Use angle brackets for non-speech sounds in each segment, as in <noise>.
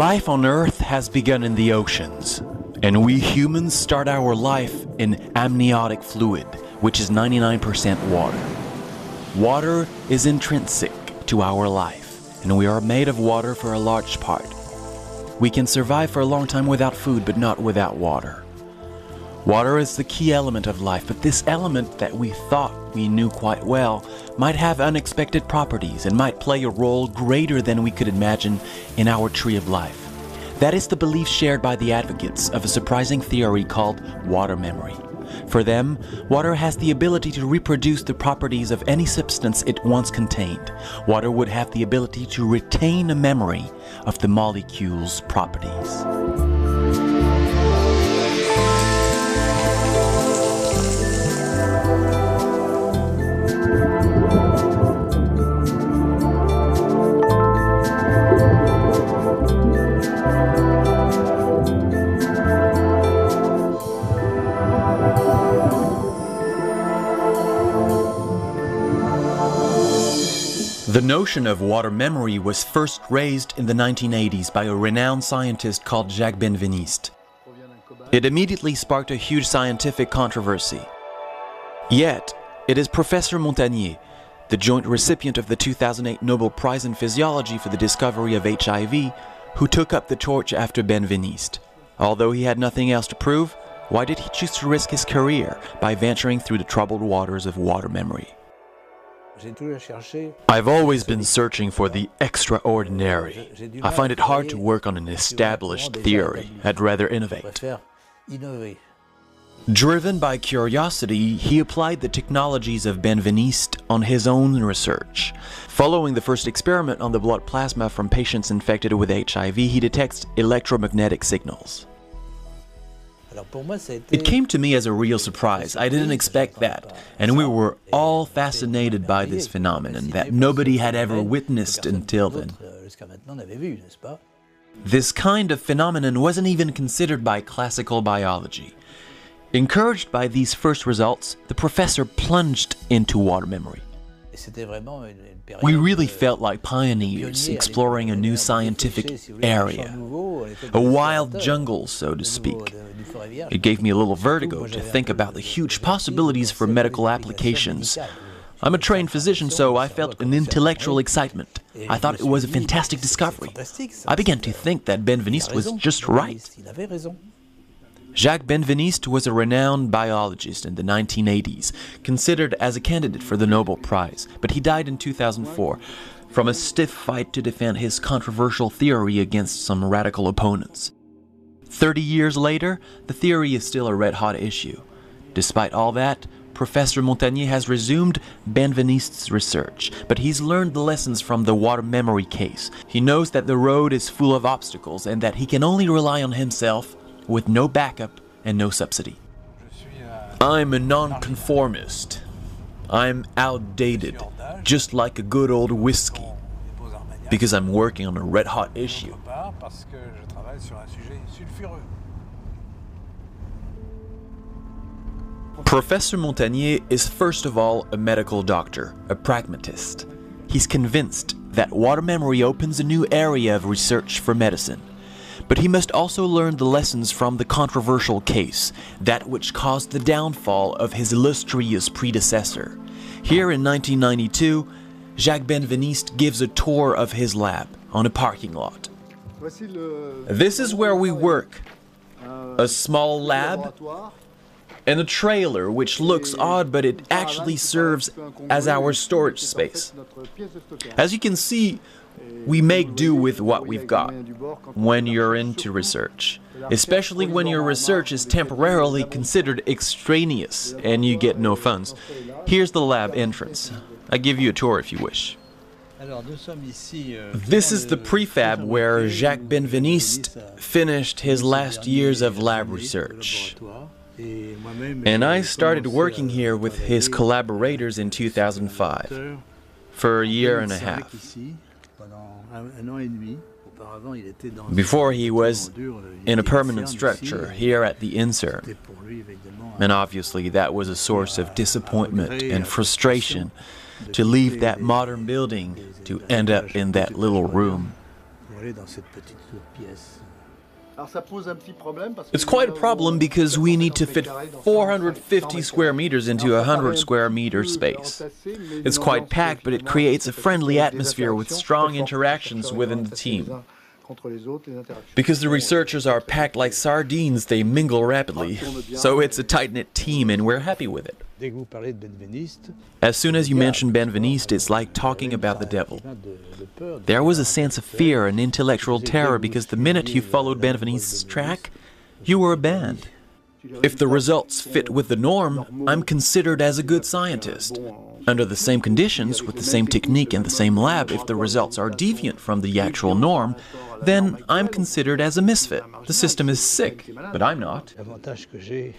Life on Earth has begun in the oceans, and we humans start our life in amniotic fluid, which is 99% water. Water is intrinsic to our life, and we are made of water for a large part. We can survive for a long time without food, but not without water. Water is the key element of life, but this element that we thought we knew quite well might have unexpected properties and might play a role greater than we could imagine in our tree of life. That is the belief shared by the advocates of a surprising theory called water memory. For them, water has the ability to reproduce the properties of any substance it once contained. Water would have the ability to retain a memory of the molecule's properties. The notion of water memory was first raised in the 1980s by a renowned scientist called Jacques Benveniste. It immediately sparked a huge scientific controversy. Yet, it is Professor Montagnier, the joint recipient of the 2008 Nobel Prize in Physiology for the discovery of HIV, who took up the torch after Benveniste. Although he had nothing else to prove, why did he choose to risk his career by venturing through the troubled waters of water memory? I've always been searching for the extraordinary. I find it hard to work on an established theory. I'd rather innovate. Driven by curiosity, he applied the technologies of Benveniste on his own research. Following the first experiment on the blood plasma from patients infected with HIV, he detects electromagnetic signals. It came to me as a real surprise. I didn't expect that. And we were all fascinated by this phenomenon that nobody had ever witnessed until then. This kind of phenomenon wasn't even considered by classical biology. Encouraged by these first results, the professor plunged into water memory. We really felt like pioneers exploring a new scientific area, a wild jungle, so to speak. It gave me a little vertigo to think about the huge possibilities for medical applications. I'm a trained physician, so I felt an intellectual excitement. I thought it was a fantastic discovery. I began to think that Benveniste was just right. Jacques Benveniste was a renowned biologist in the 1980s, considered as a candidate for the Nobel Prize, but he died in 2004 from a stiff fight to defend his controversial theory against some radical opponents. Thirty years later, the theory is still a red hot issue. Despite all that, Professor Montagnier has resumed Benveniste's research, but he's learned the lessons from the water memory case. He knows that the road is full of obstacles and that he can only rely on himself with no backup and no subsidy. I'm a nonconformist. I'm outdated, just like a good old whiskey, because I'm working on a red hot issue. Professor Montagnier is first of all a medical doctor, a pragmatist. He's convinced that water memory opens a new area of research for medicine. But he must also learn the lessons from the controversial case, that which caused the downfall of his illustrious predecessor. Here in 1992, Jacques Benveniste gives a tour of his lab on a parking lot. This is where we work. A small lab and a trailer which looks odd but it actually serves as our storage space. As you can see, we make do with what we've got when you're into research, especially when your research is temporarily considered extraneous and you get no funds. Here's the lab entrance. I give you a tour if you wish. This is the prefab where Jacques Benveniste finished his last years of lab research. And I started working here with his collaborators in 2005 for a year and a half. Before he was in a permanent structure here at the INSERM. And obviously that was a source of disappointment and frustration to leave that modern building to end up in that little room. It's quite a problem because we need to fit 450 square meters into a 100 square meter space. It's quite packed, but it creates a friendly atmosphere with strong interactions within the team. Because the researchers are packed like sardines, they mingle rapidly. So it's a tight knit team, and we're happy with it. As soon as you mention Benveniste, it's like talking about the devil. There was a sense of fear and intellectual terror because the minute you followed Benveniste's track, you were a banned. If the results fit with the norm, I'm considered as a good scientist. Under the same conditions, with the same technique in the same lab, if the results are deviant from the actual norm, then I'm considered as a misfit. The system is sick, but I'm not.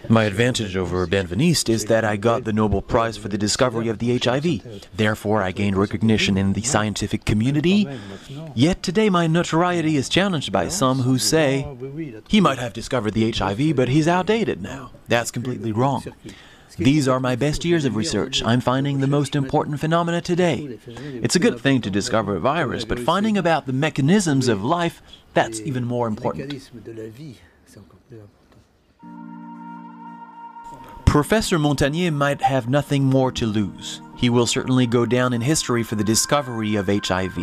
My advantage over Benveniste is that I got the Nobel Prize for the discovery of the HIV. Therefore, I gained recognition in the scientific community. Yet today, my notoriety is challenged by some who say he might have discovered the HIV, but he's outdated now. That's completely wrong. These are my best years of research. I'm finding the most important phenomena today. It's a good thing to discover a virus, but finding about the mechanisms of life, that's even more important. Professor Montagnier might have nothing more to lose. He will certainly go down in history for the discovery of HIV.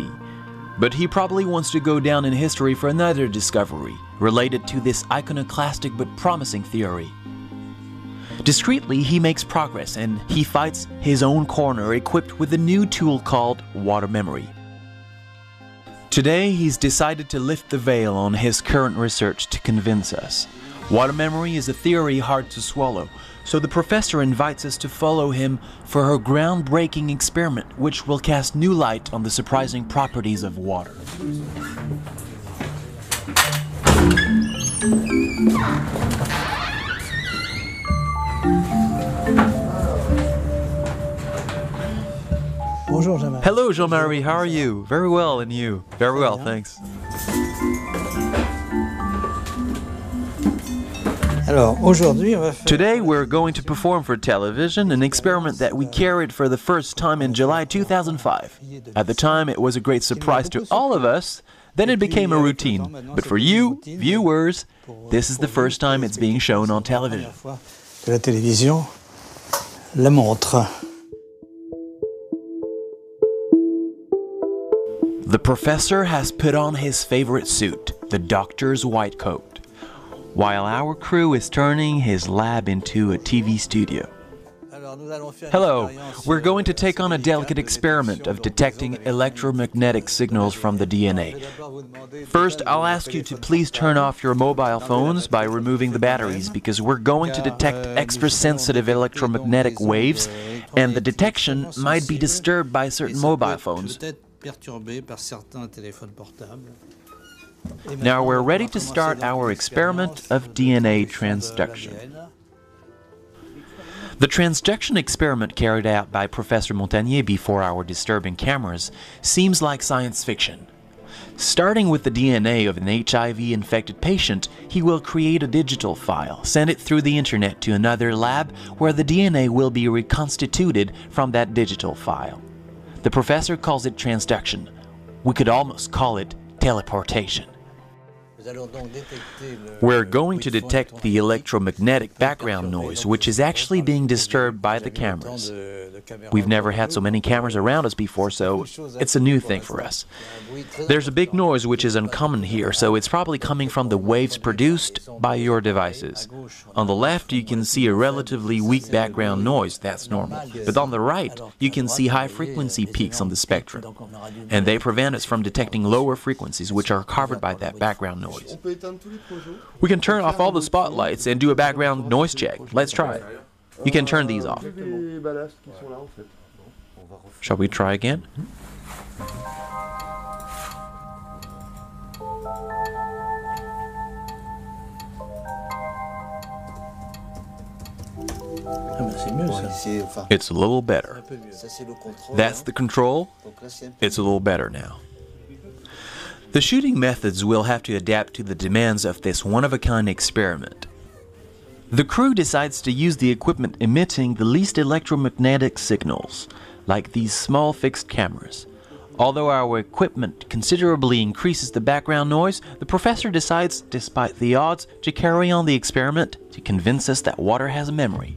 But he probably wants to go down in history for another discovery related to this iconoclastic but promising theory. Discreetly, he makes progress and he fights his own corner equipped with a new tool called water memory. Today, he's decided to lift the veil on his current research to convince us. Water memory is a theory hard to swallow, so the professor invites us to follow him for her groundbreaking experiment, which will cast new light on the surprising properties of water. Bonjour, Jean-Marie. Hello, Jean Marie. How are you? Very well, and you? Very well, thanks. Alors, aujourd'hui, on va faire... Today, we're going to perform for television an experiment that we carried for the first time in July 2005. At the time, it was a great surprise to all of us. Then it became a routine. But for you, viewers, this is the first time it's being shown on television. Que la télévision la montre. The professor has put on his favorite suit, the doctor's white coat, while our crew is turning his lab into a TV studio. Hello, we're going to take on a delicate experiment of detecting electromagnetic signals from the DNA. First, I'll ask you to please turn off your mobile phones by removing the batteries because we're going to detect extra sensitive electromagnetic waves, and the detection might be disturbed by certain mobile phones. Now we're ready to start our experiment of DNA transduction. The transduction experiment carried out by Professor Montagnier before our disturbing cameras seems like science fiction. Starting with the DNA of an HIV infected patient, he will create a digital file, send it through the internet to another lab where the DNA will be reconstituted from that digital file. The professor calls it transduction. We could almost call it teleportation. We're going to detect the electromagnetic background noise, which is actually being disturbed by the cameras. We've never had so many cameras around us before, so it's a new thing for us. There's a big noise which is uncommon here, so it's probably coming from the waves produced by your devices. On the left, you can see a relatively weak background noise, that's normal. But on the right, you can see high frequency peaks on the spectrum, and they prevent us from detecting lower frequencies which are covered by that background noise. We can turn off all the spotlights and do a background noise check. Let's try it. You can turn these off. Shall we try again? Ah ben, c'est mieux, ça. It's a little better. That's the control. It's a little better now. The shooting methods will have to adapt to the demands of this one of a kind experiment. The crew decides to use the equipment emitting the least electromagnetic signals, like these small fixed cameras. Although our equipment considerably increases the background noise, the professor decides, despite the odds, to carry on the experiment to convince us that water has a memory.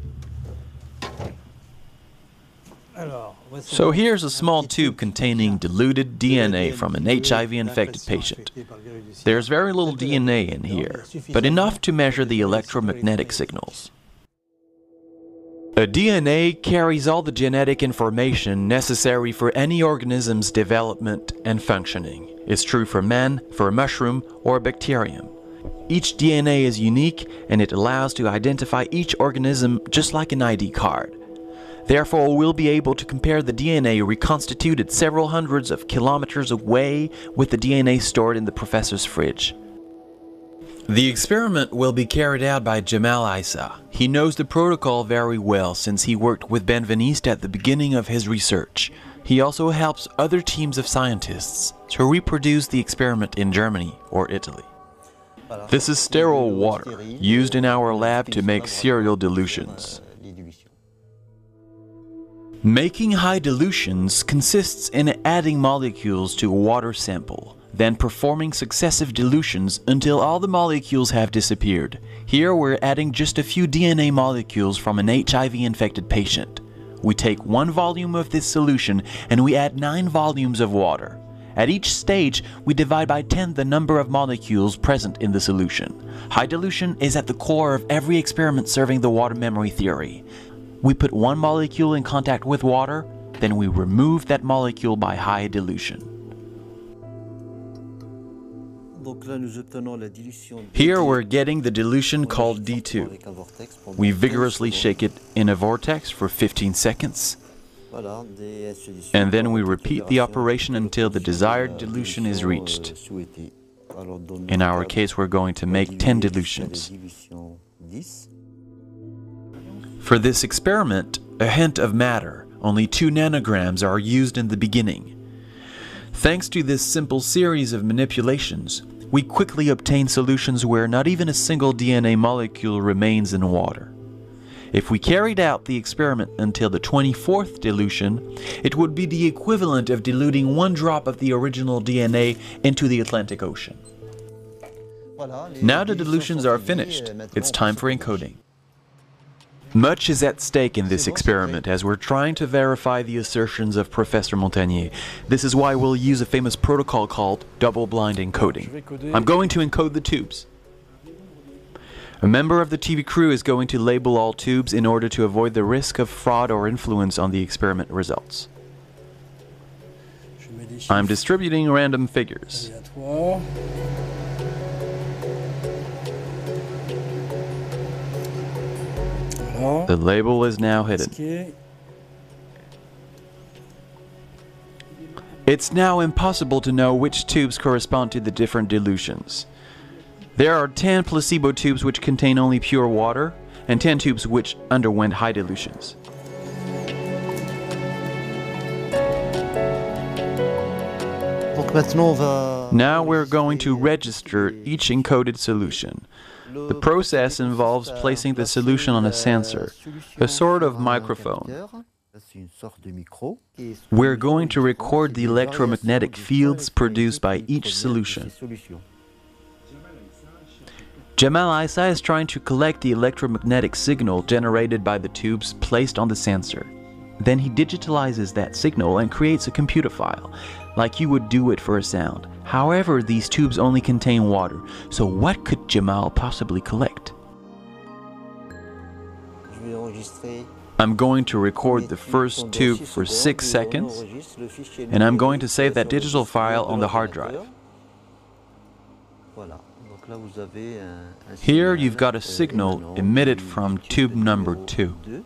So here's a small tube containing diluted DNA from an HIV infected patient. There's very little DNA in here, but enough to measure the electromagnetic signals. A DNA carries all the genetic information necessary for any organism's development and functioning. It's true for man, for a mushroom, or a bacterium. Each DNA is unique and it allows to identify each organism just like an ID card. Therefore, we'll be able to compare the DNA reconstituted several hundreds of kilometers away with the DNA stored in the professor's fridge. The experiment will be carried out by Jamal Aïssa. He knows the protocol very well since he worked with Benveniste at the beginning of his research. He also helps other teams of scientists to reproduce the experiment in Germany or Italy. This is sterile water used in our lab to make serial dilutions. Making high dilutions consists in adding molecules to a water sample then performing successive dilutions until all the molecules have disappeared. Here we're adding just a few DNA molecules from an HIV infected patient. We take one volume of this solution and we add 9 volumes of water. At each stage, we divide by 10 the number of molecules present in the solution. High dilution is at the core of every experiment serving the water memory theory. We put one molecule in contact with water, then we remove that molecule by high dilution. Here we're getting the dilution called D2. We vigorously shake it in a vortex for 15 seconds. And then we repeat the operation until the desired dilution is reached. In our case, we're going to make 10 dilutions. For this experiment, a hint of matter, only 2 nanograms, are used in the beginning. Thanks to this simple series of manipulations, we quickly obtain solutions where not even a single DNA molecule remains in water. If we carried out the experiment until the 24th dilution, it would be the equivalent of diluting one drop of the original DNA into the Atlantic Ocean. Now the dilutions are finished, it's time for encoding. Much is at stake in this experiment as we're trying to verify the assertions of Professor Montagnier. This is why we'll use a famous protocol called double-blind encoding. I'm going to encode the tubes. A member of the TV crew is going to label all tubes in order to avoid the risk of fraud or influence on the experiment results. I'm distributing random figures. The label is now hidden. It's now impossible to know which tubes correspond to the different dilutions. There are 10 placebo tubes which contain only pure water, and 10 tubes which underwent high dilutions. Now we're going to register each encoded solution. The process involves placing the solution on a sensor, a sort of microphone. We're going to record the electromagnetic fields produced by each solution. Jamal Aïssa is trying to collect the electromagnetic signal generated by the tubes placed on the sensor. Then he digitalizes that signal and creates a computer file, like you would do it for a sound. However, these tubes only contain water, so what could Jamal possibly collect? I'm going to record the first tube for 6 seconds, and I'm going to save that digital file on the hard drive. Here you've got a signal emitted from tube number 2.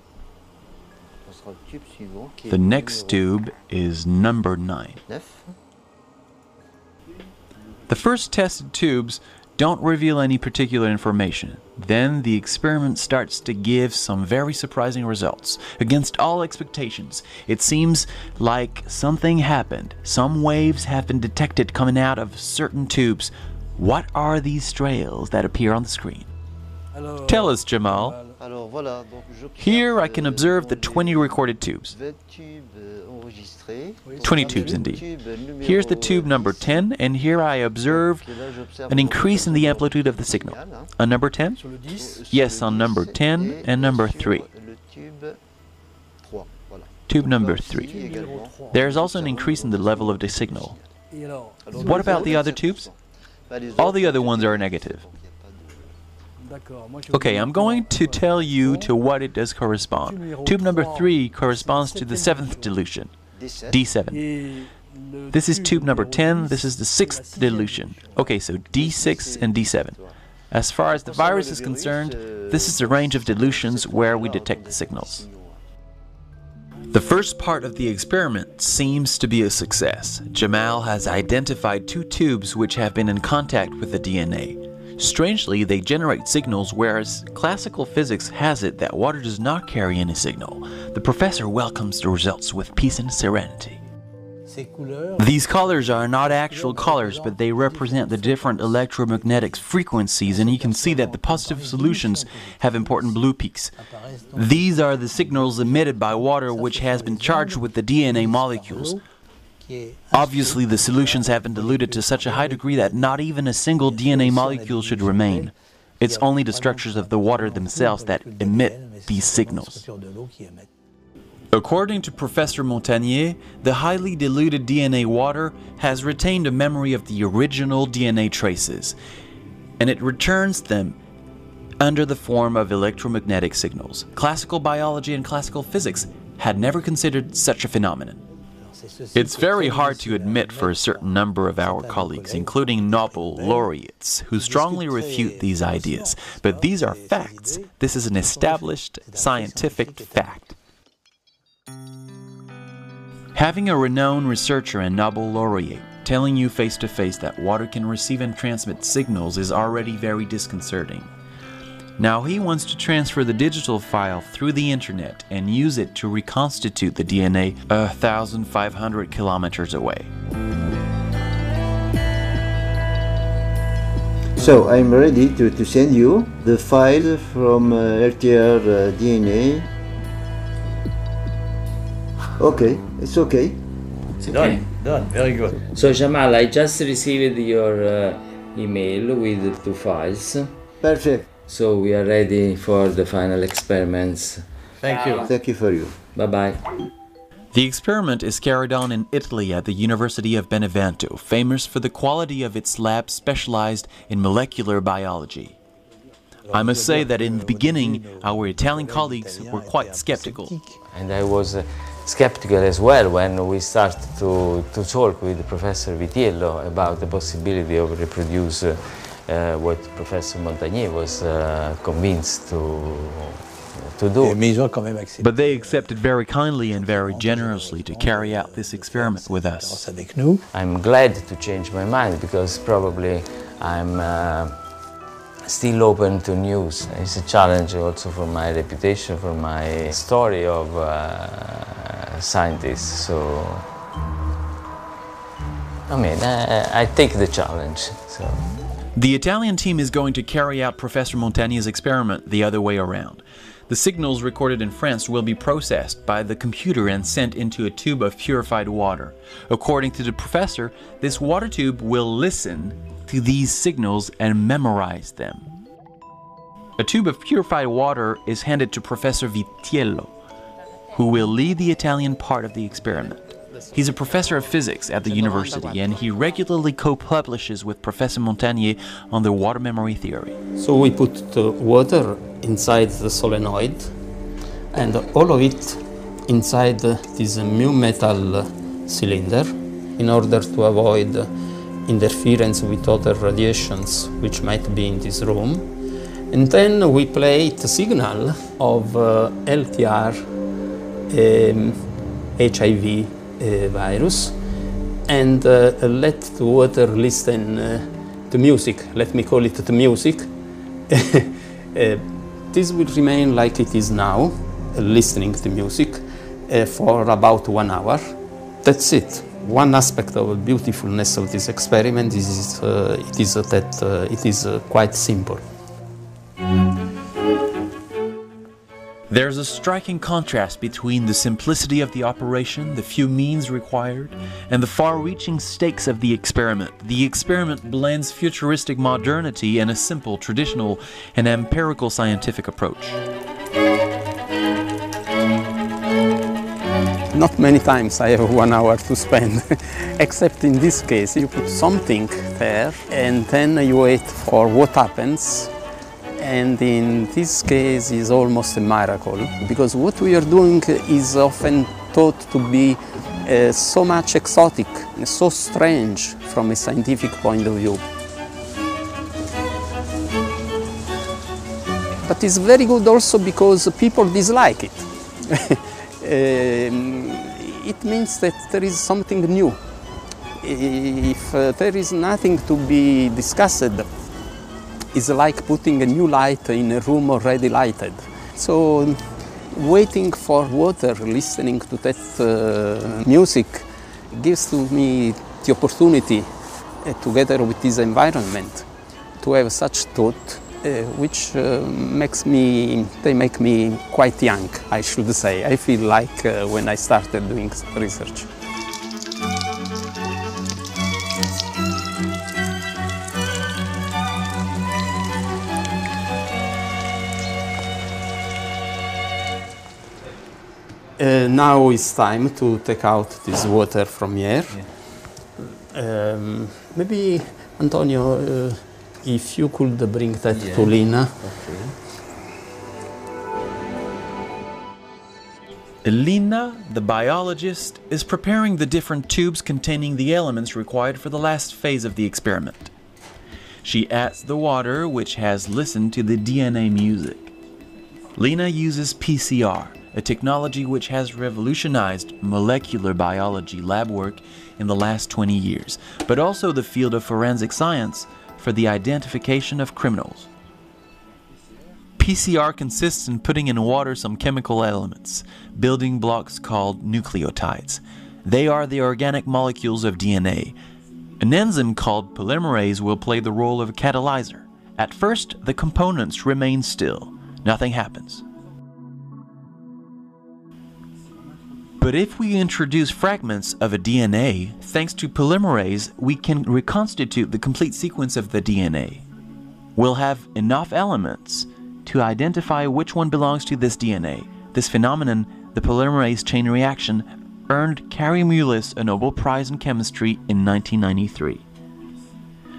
The next tube is number 9. The first tested tubes don't reveal any particular information. Then the experiment starts to give some very surprising results. Against all expectations, it seems like something happened. Some waves have been detected coming out of certain tubes. What are these trails that appear on the screen? Tell us, Jamal. Here I can observe the 20 recorded tubes. 20 tubes indeed. Here's the tube number 10, and here I observe an increase in the amplitude of the signal. On number 10? Yes, on number 10 and number 3. Tube number 3. There is also an increase in the level of the signal. What about the other tubes? All the other ones are negative. Okay, I'm going to tell you to what it does correspond. Tube number 3 corresponds to the seventh dilution, D7. This is tube number 10, this is the sixth dilution. Okay, so D6 and D7. As far as the virus is concerned, this is the range of dilutions where we detect the signals. The first part of the experiment seems to be a success. Jamal has identified two tubes which have been in contact with the DNA. Strangely, they generate signals, whereas classical physics has it that water does not carry any signal. The professor welcomes the results with peace and serenity. These colors are not actual colors, but they represent the different electromagnetic frequencies, and you can see that the positive solutions have important blue peaks. These are the signals emitted by water which has been charged with the DNA molecules. Obviously, the solutions have been diluted to such a high degree that not even a single DNA molecule should remain. It's only the structures of the water themselves that emit these signals. According to Professor Montagnier, the highly diluted DNA water has retained a memory of the original DNA traces, and it returns them under the form of electromagnetic signals. Classical biology and classical physics had never considered such a phenomenon. It's very hard to admit for a certain number of our colleagues, including Nobel laureates, who strongly refute these ideas. But these are facts. This is an established scientific fact. Having a renowned researcher and Nobel laureate telling you face to face that water can receive and transmit signals is already very disconcerting. Now he wants to transfer the digital file through the internet and use it to reconstitute the DNA 1,500 kilometers away. So I'm ready to, to send you the file from uh, LTR uh, DNA. Okay, it's okay. It's okay. Done, done, very good. So Jamal, I just received your uh, email with the two files. Perfect. So we are ready for the final experiments. Thank you. Thank you for you. Bye bye. The experiment is carried on in Italy at the University of Benevento, famous for the quality of its lab specialized in molecular biology. I must say that in the beginning, our Italian colleagues were quite skeptical. And I was uh, skeptical as well when we started to, to talk with Professor Vitiello about the possibility of reproduce uh, uh, what Professor Montagnier was uh, convinced to, to do. But they accepted very kindly and very generously to carry out this experiment with us. I'm glad to change my mind because probably I'm uh, still open to news. It's a challenge also for my reputation, for my story of uh, scientist. So, I mean, I, I take the challenge. So. The Italian team is going to carry out Professor Montagnier's experiment the other way around. The signals recorded in France will be processed by the computer and sent into a tube of purified water. According to the professor, this water tube will listen to these signals and memorize them. A tube of purified water is handed to Professor Vitiello, who will lead the Italian part of the experiment. He's a professor of physics at the university and he regularly co-publishes with Professor Montagnier on the water memory theory. So we put the water inside the solenoid and all of it inside this mu metal cylinder in order to avoid interference with other radiations which might be in this room. And then we play the signal of uh, LTR um, HIV virus and uh, let the water listen uh, to music, let me call it the music. <laughs> this will remain like it is now, listening to music for about one hour. That's it. One aspect of the beautifulness of this experiment is uh, it is uh, that uh, it is quite simple. There's a striking contrast between the simplicity of the operation, the few means required, and the far reaching stakes of the experiment. The experiment blends futuristic modernity and a simple, traditional, and empirical scientific approach. Not many times I have one hour to spend, <laughs> except in this case, you put something there and then you wait for what happens and in this case is almost a miracle because what we are doing is often thought to be uh, so much exotic, so strange from a scientific point of view. But it's very good also because people dislike it. <laughs> um, it means that there is something new. If uh, there is nothing to be discussed, is like putting a new light in a room already lighted. So waiting for water, listening to that uh, music gives to me the opportunity, uh, together with this environment, to have such thought, uh, which uh, makes me, they make me quite young, I should say. I feel like uh, when I started doing research. Uh, now it's time to take out this water from here. Yeah. Um, maybe, Antonio, uh, if you could bring that yeah. to Lina. Okay. Elina, the biologist, is preparing the different tubes containing the elements required for the last phase of the experiment. She adds the water, which has listened to the DNA music. Lina uses PCR, a technology which has revolutionized molecular biology lab work in the last 20 years, but also the field of forensic science for the identification of criminals. PCR consists in putting in water some chemical elements, building blocks called nucleotides. They are the organic molecules of DNA. An enzyme called polymerase will play the role of a catalyzer. At first, the components remain still. Nothing happens. But if we introduce fragments of a DNA, thanks to polymerase, we can reconstitute the complete sequence of the DNA. We'll have enough elements to identify which one belongs to this DNA. This phenomenon, the polymerase chain reaction, earned Kary Mullis a Nobel Prize in Chemistry in 1993.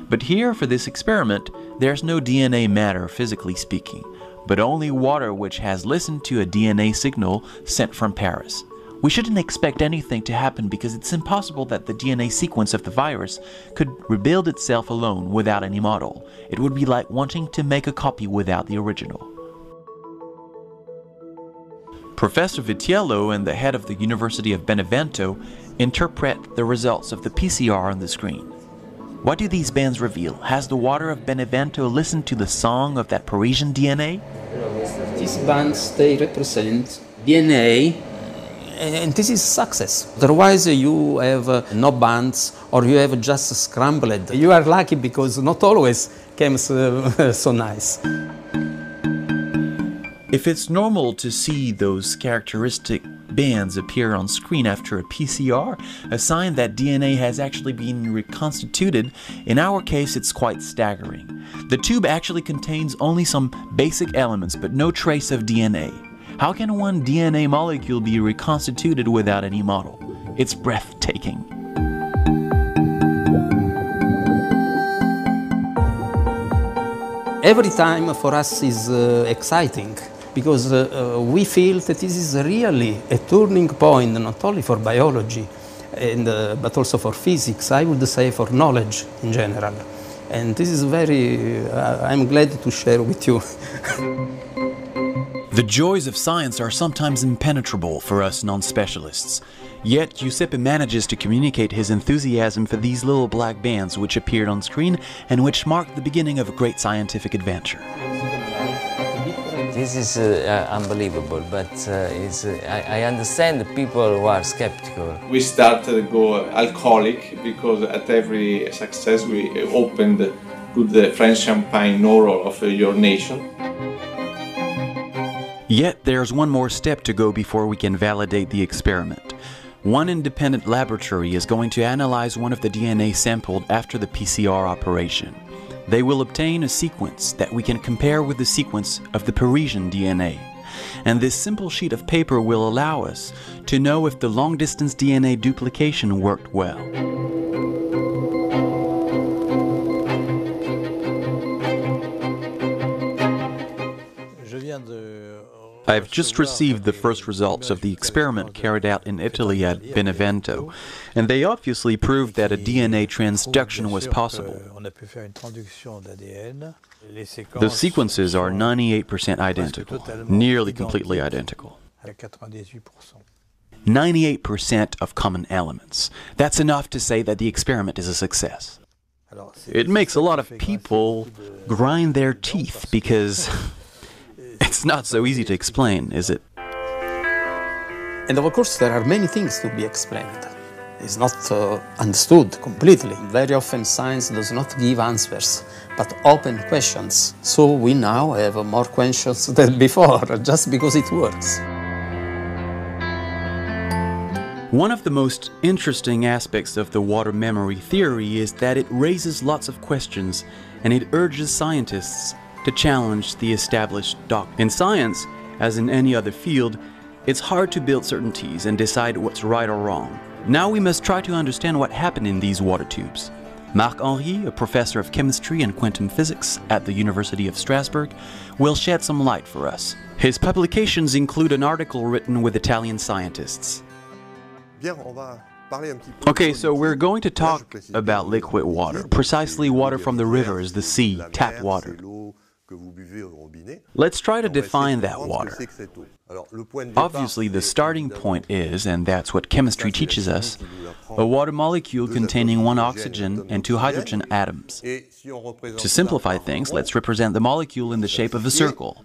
But here, for this experiment, there's no DNA matter, physically speaking, but only water which has listened to a DNA signal sent from Paris. We shouldn't expect anything to happen because it's impossible that the DNA sequence of the virus could rebuild itself alone without any model. It would be like wanting to make a copy without the original. Professor Vitiello and the head of the University of Benevento interpret the results of the PCR on the screen. What do these bands reveal? Has the water of Benevento listened to the song of that Parisian DNA? These bands, they represent DNA and this is success. Otherwise, you have uh, no bands or you have just scrambled. You are lucky because not always comes <laughs> uh, so nice. If it's normal to see those characteristic bands appear on screen after a PCR, a sign that DNA has actually been reconstituted, in our case it's quite staggering. The tube actually contains only some basic elements but no trace of DNA. How can one DNA molecule be reconstituted without any model? It's breathtaking. Every time for us is uh, exciting because uh, uh, we feel that this is really a turning point not only for biology and, uh, but also for physics, I would say for knowledge in general. And this is very, uh, I'm glad to share with you. <laughs> The joys of science are sometimes impenetrable for us non specialists. Yet, Giuseppe manages to communicate his enthusiasm for these little black bands which appeared on screen and which marked the beginning of a great scientific adventure. This is uh, uh, unbelievable, but uh, I, I, understand the people who are skeptical. We started to go alcoholic because at every success we opened with the French champagne Noro of your nation. Yet there's one more step to go before we can validate the experiment. One independent laboratory is going to analyze one of the DNA sampled after the PCR operation. They will obtain a sequence that we can compare with the sequence of the Parisian DNA. And this simple sheet of paper will allow us to know if the long distance DNA duplication worked well. I've just received the first results of the experiment carried out in Italy at Benevento, and they obviously proved that a DNA transduction was possible. The sequences are 98% identical, nearly completely identical. 98% of common elements. That's enough to say that the experiment is a success. It makes a lot of people grind their teeth because <laughs> <laughs> it's not so easy to explain, is it? And of course, there are many things to be explained. It's not uh, understood completely. Very often, science does not give answers, but open questions. So we now have more questions <laughs> than before, just because it works. One of the most interesting aspects of the water memory theory is that it raises lots of questions and it urges scientists to challenge the established doctrine. In science, as in any other field, it's hard to build certainties and decide what's right or wrong. Now we must try to understand what happened in these water tubes. Marc Henry, a professor of chemistry and quantum physics at the University of Strasbourg, will shed some light for us. His publications include an article written with Italian scientists. Okay, so we're going to talk about liquid water, precisely water from the rivers, the sea, tap water. Let's try to define that water. Obviously, the starting point is, and that's what chemistry teaches us, a water molecule containing one oxygen and two hydrogen atoms. To simplify things, let's represent the molecule in the shape of a circle.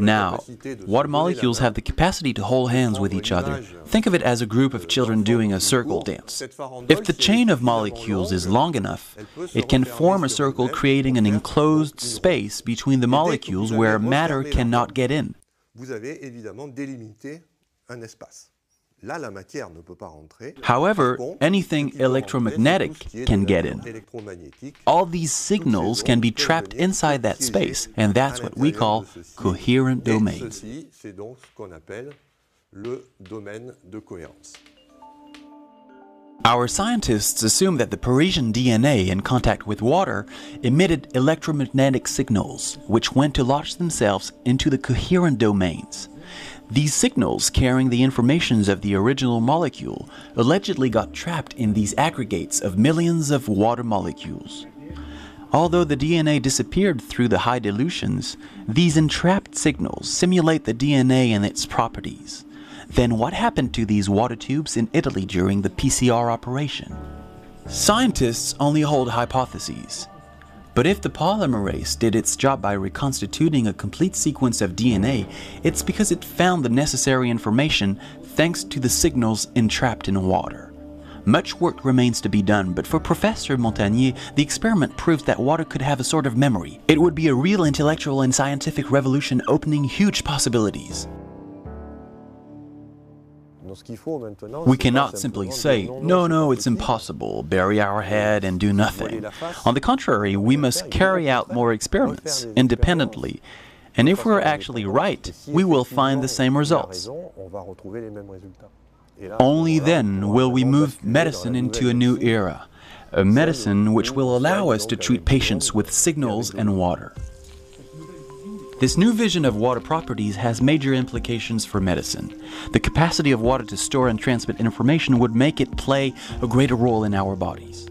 Now, water molecules have the capacity to hold hands with each other. Think of it as a group of children doing a circle dance. If the chain of molecules is long enough, it can form a circle creating an enclosed space between the molecules where matter cannot get in. However, anything electromagnetic can get in. All these signals can be trapped inside that space, and that's what we call coherent domains. Our scientists assume that the Parisian DNA in contact with water emitted electromagnetic signals, which went to lodge themselves into the coherent domains. These signals carrying the informations of the original molecule allegedly got trapped in these aggregates of millions of water molecules. Although the DNA disappeared through the high dilutions, these entrapped signals simulate the DNA and its properties. Then what happened to these water tubes in Italy during the PCR operation? Scientists only hold hypotheses. But if the polymerase did its job by reconstituting a complete sequence of DNA, it's because it found the necessary information thanks to the signals entrapped in water. Much work remains to be done, but for Professor Montagnier, the experiment proves that water could have a sort of memory. It would be a real intellectual and scientific revolution opening huge possibilities. We cannot simply say, no, no, it's impossible, bury our head and do nothing. On the contrary, we must carry out more experiments independently. And if we're actually right, we will find the same results. Only then will we move medicine into a new era, a medicine which will allow us to treat patients with signals and water. This new vision of water properties has major implications for medicine. The capacity of water to store and transmit information would make it play a greater role in our bodies.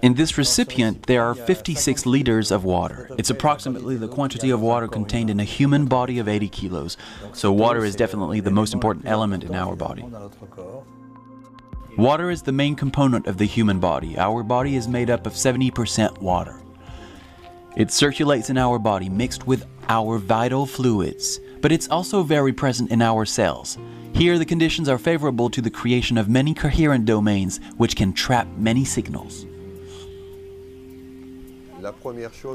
In this recipient, there are 56 liters of water. It's approximately the quantity of water contained in a human body of 80 kilos, so water is definitely the most important element in our body. Water is the main component of the human body. Our body is made up of 70% water. It circulates in our body mixed with our vital fluids, but it's also very present in our cells. Here, the conditions are favorable to the creation of many coherent domains which can trap many signals.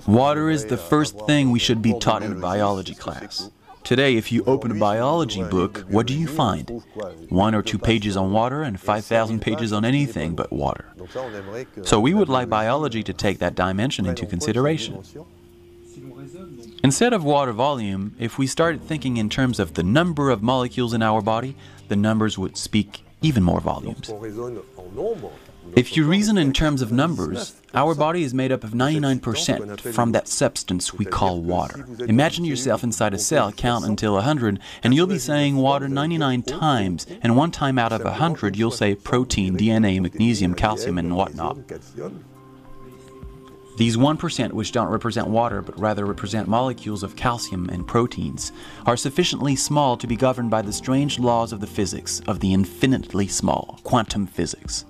Water is the first thing we should be taught in a biology class. Today, if you open a biology book, what do you find? One or two pages on water and 5,000 pages on anything but water. So we would like biology to take that dimension into consideration. Instead of water volume, if we started thinking in terms of the number of molecules in our body, the numbers would speak even more volumes. If you reason in terms of numbers, our body is made up of 99% from that substance we call water. Imagine yourself inside a cell, count until 100, and you'll be saying water 99 times, and one time out of 100 you'll say protein, DNA, magnesium, calcium, and whatnot. These 1%, which don't represent water but rather represent molecules of calcium and proteins, are sufficiently small to be governed by the strange laws of the physics of the infinitely small, quantum physics.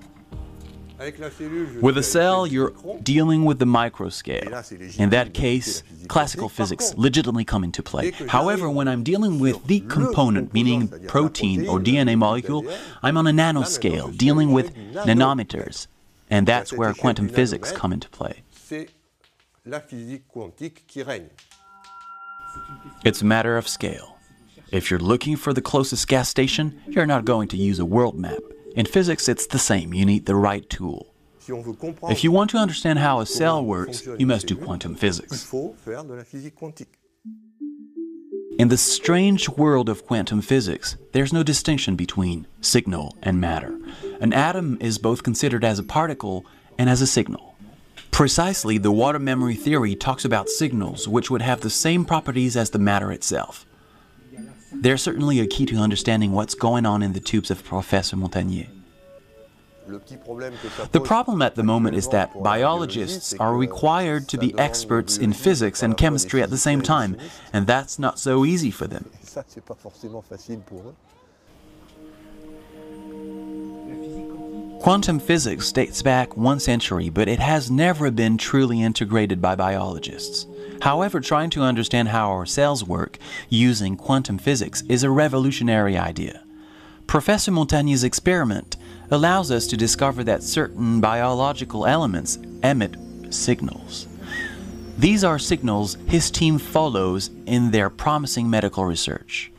With a cell, you're dealing with the microscale. In that case, classical physics legitimately come into play. However, when I'm dealing with the component, meaning protein or DNA molecule, I'm on a nanoscale, dealing with nanometers. And that's where quantum physics come into play. It's a matter of scale. If you're looking for the closest gas station, you're not going to use a world map. In physics, it's the same. You need the right tool. If you want to understand how a cell works, you must do quantum physics. In the strange world of quantum physics, there's no distinction between signal and matter. An atom is both considered as a particle and as a signal. Precisely, the water memory theory talks about signals which would have the same properties as the matter itself. They're certainly a key to understanding what's going on in the tubes of Professor Montagnier. The problem at the moment is that biologists are required to be experts in physics and chemistry at the same time, and that's not so easy for them. Quantum physics dates back one century, but it has never been truly integrated by biologists. However, trying to understand how our cells work using quantum physics is a revolutionary idea. Professor Montagnier's experiment allows us to discover that certain biological elements emit signals. These are signals his team follows in their promising medical research.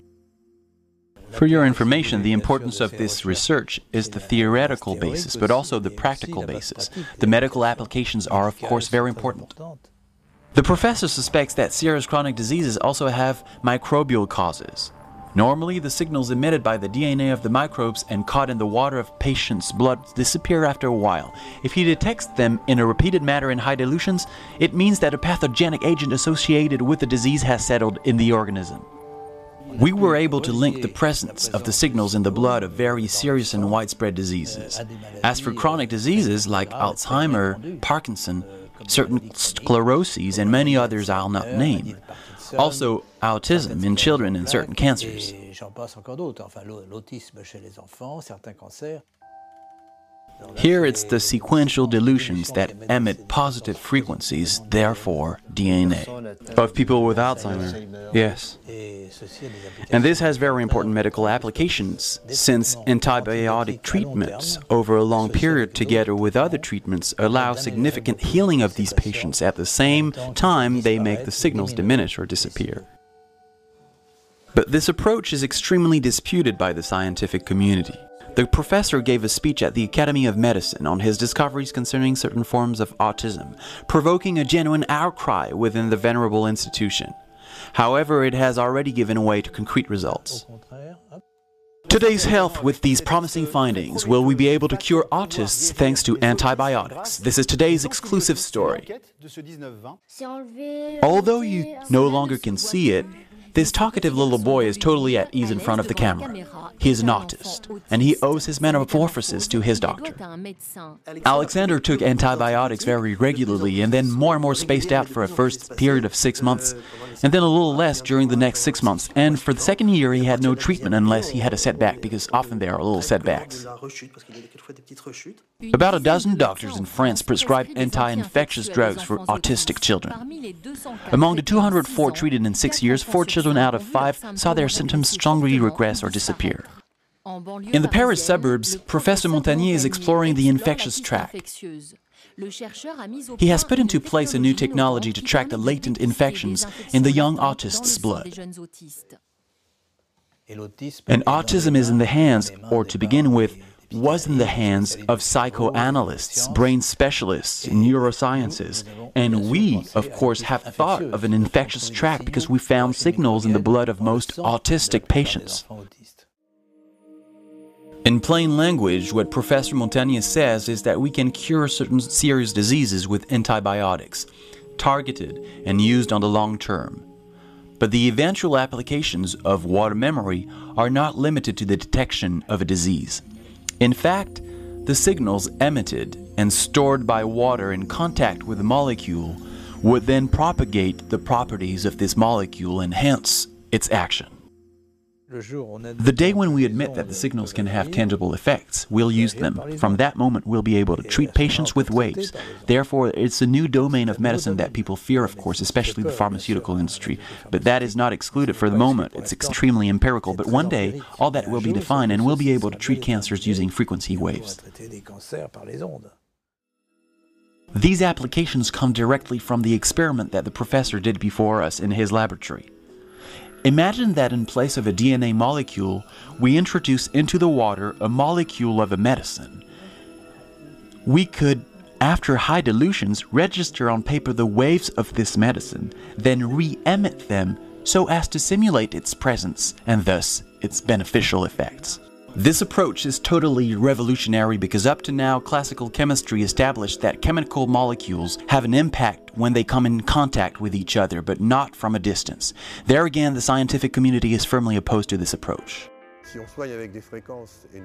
For your information, the importance of this research is the theoretical basis, but also the practical basis. The medical applications are, of course, very important. The professor suspects that serious chronic diseases also have microbial causes. Normally, the signals emitted by the DNA of the microbes and caught in the water of patients' blood disappear after a while. If he detects them in a repeated manner in high dilutions, it means that a pathogenic agent associated with the disease has settled in the organism. We were able to link the presence of the signals in the blood of very serious and widespread diseases. As for chronic diseases like Alzheimer, Parkinson, certain scleroses, and many others I'll not name, also autism in children and certain cancers. Here it's the sequential dilutions that emit positive frequencies, therefore DNA. Of people with Alzheimer, yes. And this has very important medical applications, since antibiotic treatments over a long period together with other treatments allow significant healing of these patients at the same time they make the signals diminish or disappear. But this approach is extremely disputed by the scientific community. The professor gave a speech at the Academy of Medicine on his discoveries concerning certain forms of autism, provoking a genuine outcry within the venerable institution. However, it has already given way to concrete results. Today's health with these promising findings. Will we be able to cure autists thanks to antibiotics? This is today's exclusive story. Although you no longer can see it, this talkative little boy is totally at ease in front of the camera. He is an autist, and he owes his metamorphosis to his doctor. Alexander took antibiotics very regularly and then more and more spaced out for a first period of six months, and then a little less during the next six months. And for the second year, he had no treatment unless he had a setback, because often there are little setbacks. About a dozen doctors in France prescribe anti infectious drugs for autistic children. Among the 204 treated in six years, four children out of five saw their symptoms strongly regress or disappear. In the Paris suburbs, Professor Montagnier is exploring the infectious track. He has put into place a new technology to track the latent infections in the young autist's blood. And autism is in the hands, or to begin with, was in the hands of psychoanalysts, brain specialists, neurosciences. And we, of course, have thought of an infectious track because we found signals in the blood of most autistic patients. In plain language, what Professor Montagnier says is that we can cure certain serious diseases with antibiotics, targeted and used on the long term. But the eventual applications of water memory are not limited to the detection of a disease. In fact, the signals emitted and stored by water in contact with a molecule would then propagate the properties of this molecule and hence its action. The day when we admit that the signals can have tangible effects, we'll use them. From that moment, we'll be able to treat patients with waves. Therefore, it's a new domain of medicine that people fear, of course, especially the pharmaceutical industry. But that is not excluded for the moment. It's extremely empirical. But one day, all that will be defined and we'll be able to treat cancers using frequency waves. These applications come directly from the experiment that the professor did before us in his laboratory. Imagine that in place of a DNA molecule, we introduce into the water a molecule of a medicine. We could, after high dilutions, register on paper the waves of this medicine, then re emit them so as to simulate its presence and thus its beneficial effects. This approach is totally revolutionary because up to now, classical chemistry established that chemical molecules have an impact when they come in contact with each other, but not from a distance. There again, the scientific community is firmly opposed to this approach.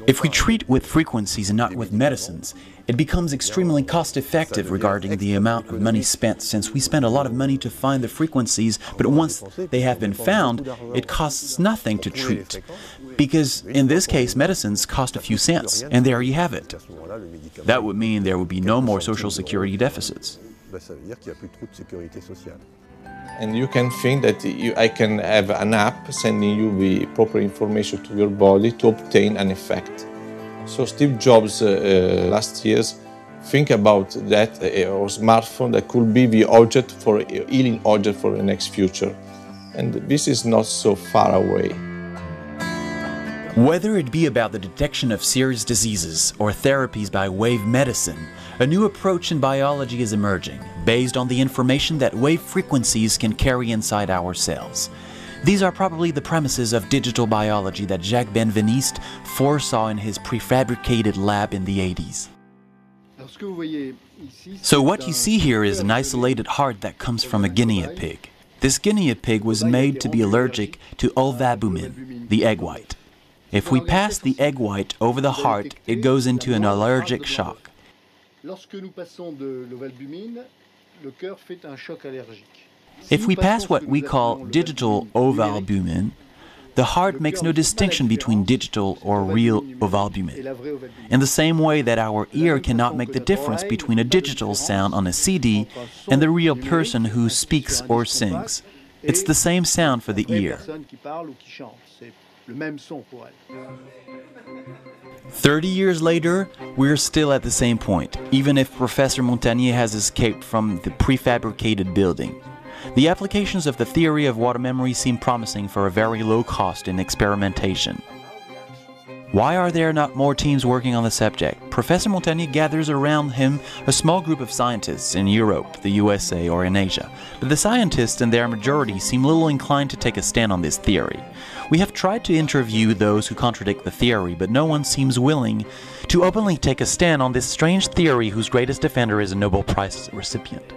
If we treat with frequencies and not with medicines, it becomes extremely cost effective regarding the amount of money spent. Since we spend a lot of money to find the frequencies, but once they have been found, it costs nothing to treat. Because in this case, medicines cost a few cents, and there you have it. That would mean there would be no more social security deficits and you can think that you, I can have an app sending you the proper information to your body to obtain an effect. So Steve Jobs uh, uh, last years think about that uh, or smartphone that could be the object for healing object for the next future, and this is not so far away. Whether it be about the detection of serious diseases or therapies by wave medicine, a new approach in biology is emerging, based on the information that wave frequencies can carry inside our cells. These are probably the premises of digital biology that Jacques Benveniste foresaw in his prefabricated lab in the 80s. So what you see here is an isolated heart that comes from a guinea pig. This guinea pig was made to be allergic to ovalbumin, the egg white. If we pass the egg white over the heart, it goes into an allergic shock. If we pass what we call digital ovalbumin, the heart makes no distinction between digital or real ovalbumin. In the same way that our ear cannot make the difference between a digital sound on a CD and the real person who speaks or sings. It's the same sound for the ear. 30 years later, we're still at the same point, even if Professor Montagnier has escaped from the prefabricated building. The applications of the theory of water memory seem promising for a very low cost in experimentation. Why are there not more teams working on the subject? Professor Montagnier gathers around him a small group of scientists in Europe, the USA, or in Asia, but the scientists in their majority seem little inclined to take a stand on this theory. We have tried to interview those who contradict the theory, but no one seems willing to openly take a stand on this strange theory whose greatest defender is a Nobel Prize recipient.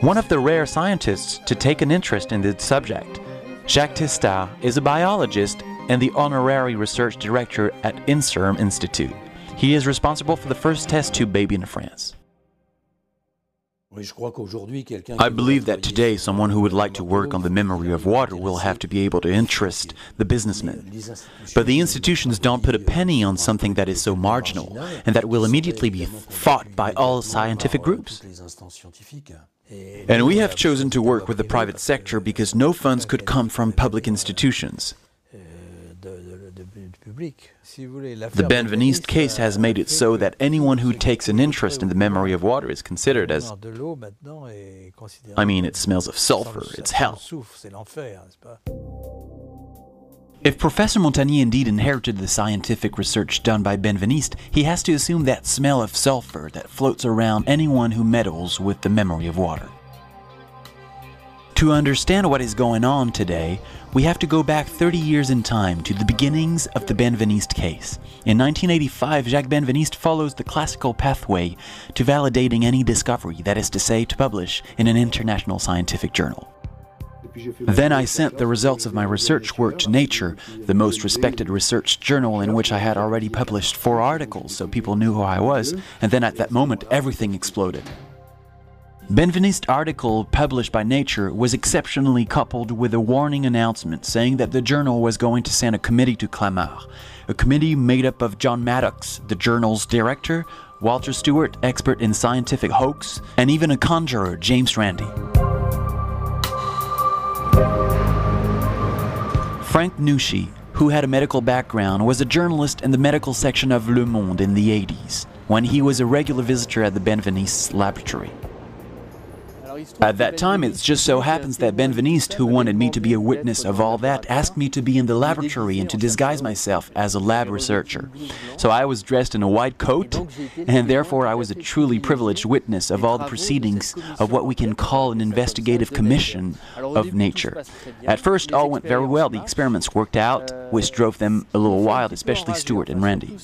One of the rare scientists to take an interest in this subject, Jacques Testart, is a biologist and the honorary research director at INSERM Institute. He is responsible for the first test tube baby in France. I believe that today someone who would like to work on the memory of water will have to be able to interest the businessmen. But the institutions don't put a penny on something that is so marginal and that will immediately be fought by all scientific groups. And we have chosen to work with the private sector because no funds could come from public institutions. The Benveniste case has made it so that anyone who takes an interest in the memory of water is considered as. I mean, it smells of sulfur, it's hell. If Professor Montagnier indeed inherited the scientific research done by Benveniste, he has to assume that smell of sulfur that floats around anyone who meddles with the memory of water. To understand what is going on today, we have to go back 30 years in time to the beginnings of the Benveniste case. In 1985, Jacques Benveniste follows the classical pathway to validating any discovery, that is to say, to publish in an international scientific journal. Then I sent the results of my research work to Nature, the most respected research journal in which I had already published four articles so people knew who I was, and then at that moment everything exploded. Benveniste's article published by Nature was exceptionally coupled with a warning announcement saying that the journal was going to send a committee to Clamart, a committee made up of John Maddox, the journal's director, Walter Stewart, expert in scientific hoax, and even a conjurer, James Randi. Franck Nouchi, who had a medical background, was a journalist in the medical section of Le Monde in the 80s, when he was a regular visitor at the Benveniste laboratory. At that time, it just so happens that Benveniste, who wanted me to be a witness of all that, asked me to be in the laboratory and to disguise myself as a lab researcher. So I was dressed in a white coat, and therefore I was a truly privileged witness of all the proceedings of what we can call an investigative commission of nature. At first, all went very well. The experiments worked out, which drove them a little wild, especially Stewart and Randi.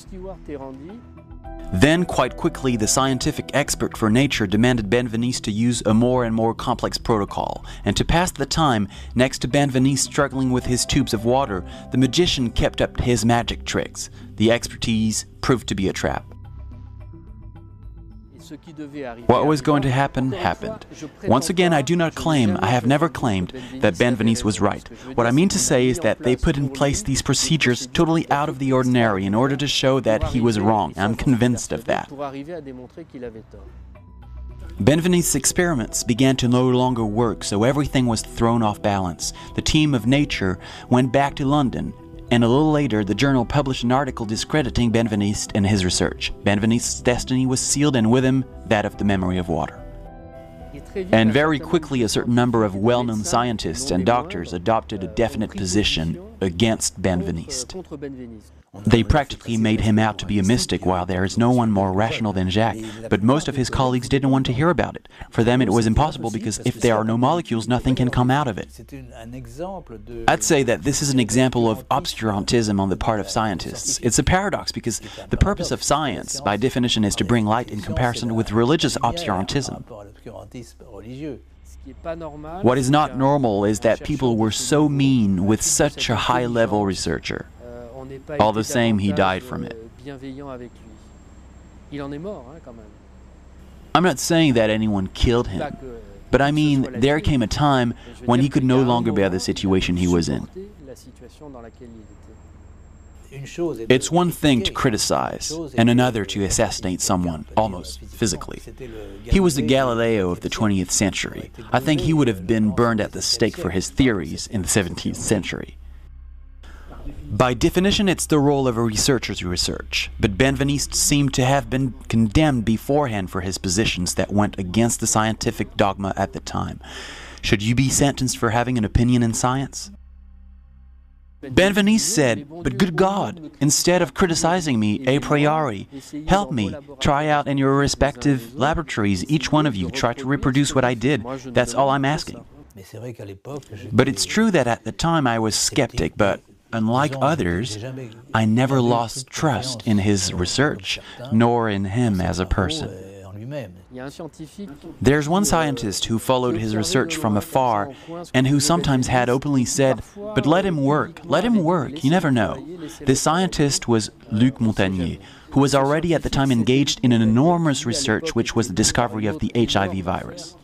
Then, quite quickly, the scientific expert for nature demanded Benveniste to use a more and more complex protocol, and to pass the time, next to Benveniste struggling with his tubes of water, the magician kept up his magic tricks. The expertise proved to be a trap. What was going to happen happened. Once again, I do not claim, I have never claimed, that Benveniste was right. What I mean to say is that they put in place these procedures totally out of the ordinary in order to show that he was wrong. I'm convinced of that. Benveniste's experiments began to no longer work, so everything was thrown off balance. The team of Nature went back to London and a little later, the journal published an article discrediting Benveniste and his research. Benveniste's destiny was sealed, and with him, that of the memory of water. And very quickly, a certain number of well known scientists and doctors adopted a definite position against Benveniste. They practically made him out to be a mystic, while there is no one more rational than Jacques. But most of his colleagues didn't want to hear about it. For them, it was impossible because if there are no molecules, nothing can come out of it. I'd say that this is an example of obscurantism on the part of scientists. It's a paradox because the purpose of science, by definition, is to bring light in comparison with religious obscurantism. What is not normal is that people were so mean with such a high level researcher. All the same, he died from it. I'm not saying that anyone killed him, but I mean, there came a time when he could no longer bear the situation he was in. It's one thing to criticize, and another to assassinate someone, almost physically. He was the Galileo of the 20th century. I think he would have been burned at the stake for his theories in the 17th century. By definition, it's the role of a researcher to research, but Benveniste seemed to have been condemned beforehand for his positions that went against the scientific dogma at the time. Should you be sentenced for having an opinion in science? Benveniste said, But good God, instead of criticizing me a priori, help me, try out in your respective laboratories, each one of you, try to reproduce what I did. That's all I'm asking. But it's true that at the time I was skeptic, but unlike others, I never lost trust in his research, nor in him as a person. There's one scientist who followed his research from afar and who sometimes had openly said, But let him work, let him work, you never know. This scientist was Luc Montagnier, who was already at the time engaged in an enormous research which was the discovery of the HIV virus.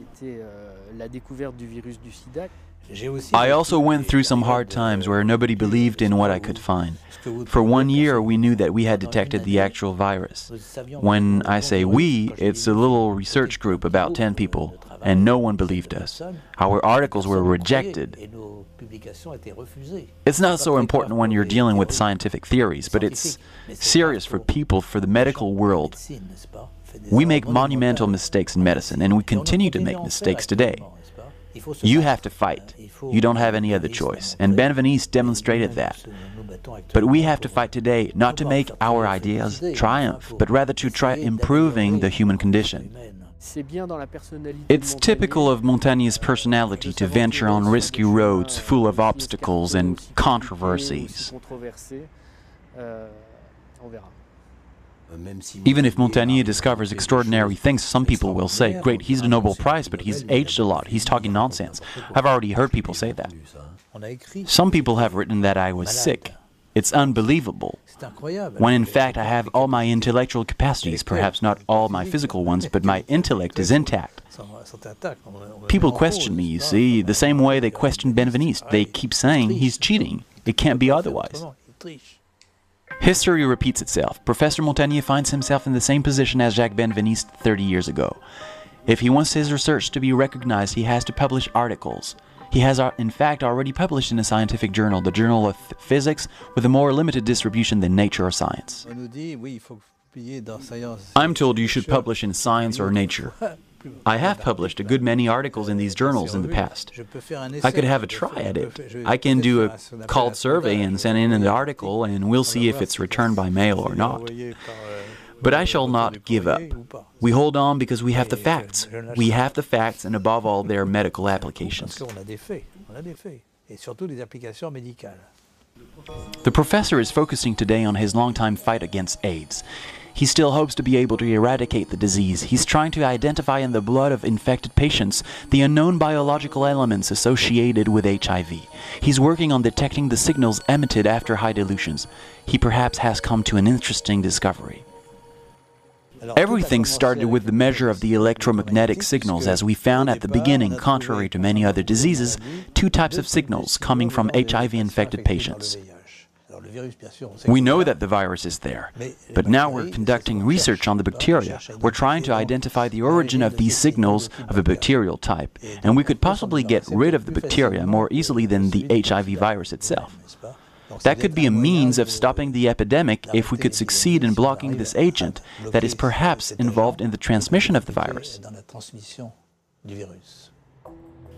I also went through some hard times where nobody believed in what I could find. For one year, we knew that we had detected the actual virus. When I say we, it's a little research group, about 10 people, and no one believed us. Our articles were rejected. It's not so important when you're dealing with scientific theories, but it's serious for people, for the medical world. We make monumental mistakes in medicine, and we continue to make mistakes today. You have to fight. You don't have any other choice. And Benveniste demonstrated that. But we have to fight today not to make our ideas triumph, but rather to try improving the human condition. It's typical of Montagnier's personality to venture on risky roads full of obstacles and controversies. Even if Montagnier discovers extraordinary things, some people will say, Great, he's the Nobel Prize, but he's aged a lot, he's talking nonsense. I've already heard people say that. Some people have written that I was sick. It's unbelievable. When in fact I have all my intellectual capacities, perhaps not all my physical ones, but my intellect is intact. People question me, you see, the same way they question Benveniste. They keep saying he's cheating. It can't be otherwise. History repeats itself. Professor Montagnier finds himself in the same position as Jacques Benveniste 30 years ago. If he wants his research to be recognized, he has to publish articles. He has, uh, in fact, already published in a scientific journal, the Journal of Physics, with a more limited distribution than Nature or Science. I'm told you should publish in Science or Nature. <laughs> I have published a good many articles in these journals in the past. I could have a try at it. I can do a called survey and send in an article, and we'll see if it's returned by mail or not. But I shall not give up. We hold on because we have the facts. We have the facts, and above all, their medical applications. The professor is focusing today on his long-time fight against AIDS. He still hopes to be able to eradicate the disease. He's trying to identify in the blood of infected patients the unknown biological elements associated with HIV. He's working on detecting the signals emitted after high dilutions. He perhaps has come to an interesting discovery. Everything started with the measure of the electromagnetic signals, as we found at the beginning, contrary to many other diseases, two types of signals coming from HIV infected patients. We know that the virus is there, but now we're conducting research on the bacteria. We're trying to identify the origin of these signals of a bacterial type, and we could possibly get rid of the bacteria more easily than the HIV virus itself. That could be a means of stopping the epidemic if we could succeed in blocking this agent that is perhaps involved in the transmission of the virus.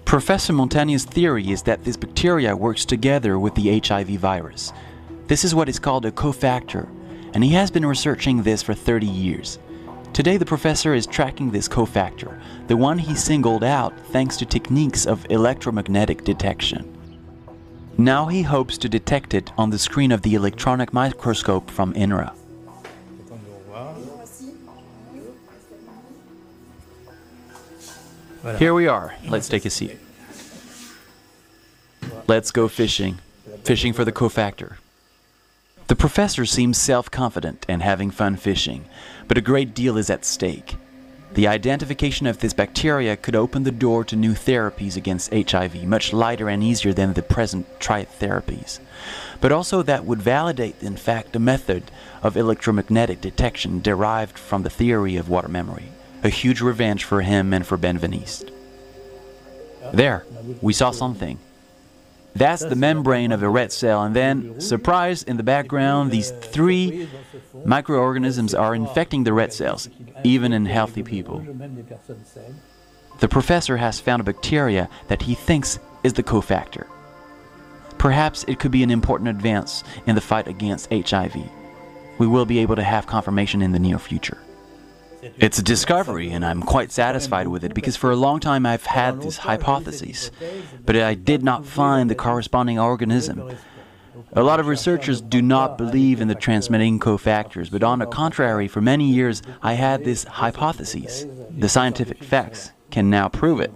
Professor Montagnier's theory is that this bacteria works together with the HIV virus. This is what is called a cofactor, and he has been researching this for 30 years. Today, the professor is tracking this cofactor, the one he singled out thanks to techniques of electromagnetic detection. Now he hopes to detect it on the screen of the electronic microscope from INRA. Here we are. Let's take a seat. Let's go fishing. Fishing for the cofactor. The professor seems self confident and having fun fishing, but a great deal is at stake. The identification of this bacteria could open the door to new therapies against HIV, much lighter and easier than the present tried therapies. But also that would validate, in fact, a method of electromagnetic detection derived from the theory of water memory. A huge revenge for him and for Benveniste. There, we saw something. That's the membrane of a red cell, and then, surprise, in the background, these three microorganisms are infecting the red cells, even in healthy people. The professor has found a bacteria that he thinks is the cofactor. Perhaps it could be an important advance in the fight against HIV. We will be able to have confirmation in the near future. It's a discovery, and I'm quite satisfied with it because for a long time I've had these hypotheses, but I did not find the corresponding organism. A lot of researchers do not believe in the transmitting cofactors, but on the contrary, for many years I had this hypothesis. The scientific facts can now prove it.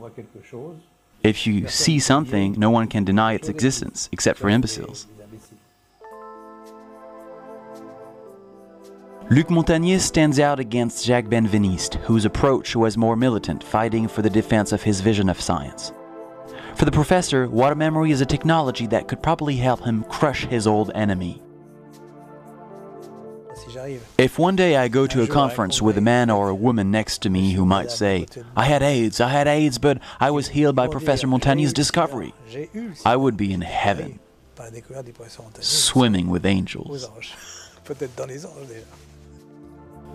If you see something, no one can deny its existence, except for imbeciles. Luc Montagnier stands out against Jacques Benveniste, whose approach was more militant, fighting for the defense of his vision of science. For the professor, water memory is a technology that could probably help him crush his old enemy. If one day I go to a conference with a man or a woman next to me who might say, I had AIDS, I had AIDS, but I was healed by Professor Montagnier's discovery, I would be in heaven, swimming with angels.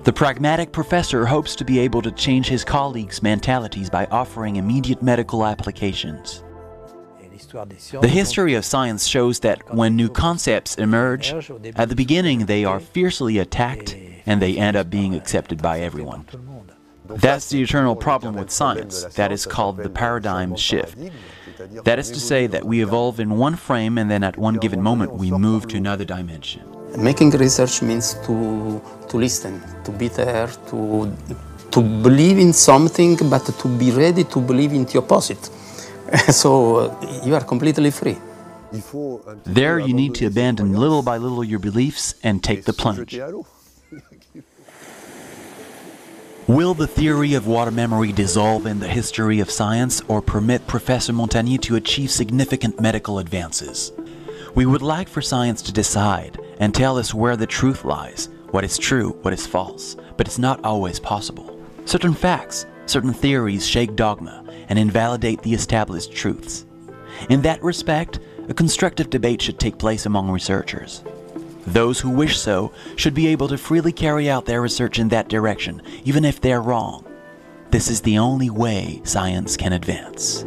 The pragmatic professor hopes to be able to change his colleagues' mentalities by offering immediate medical applications. The history of science shows that when new concepts emerge, at the beginning they are fiercely attacked and they end up being accepted by everyone. That's the eternal problem with science, that is called the paradigm shift. That is to say that we evolve in one frame and then at one given moment we move to another dimension. Making research means to, to listen, to be there, to, to believe in something, but to be ready to believe in the opposite. <laughs> so uh, you are completely free. There you need to abandon little by little your beliefs and take the plunge. <laughs> Will the theory of water memory dissolve in the history of science or permit Professor Montagnier to achieve significant medical advances? We would like for science to decide and tell us where the truth lies, what is true, what is false, but it's not always possible. Certain facts, certain theories shake dogma and invalidate the established truths. In that respect, a constructive debate should take place among researchers. Those who wish so should be able to freely carry out their research in that direction, even if they're wrong. This is the only way science can advance.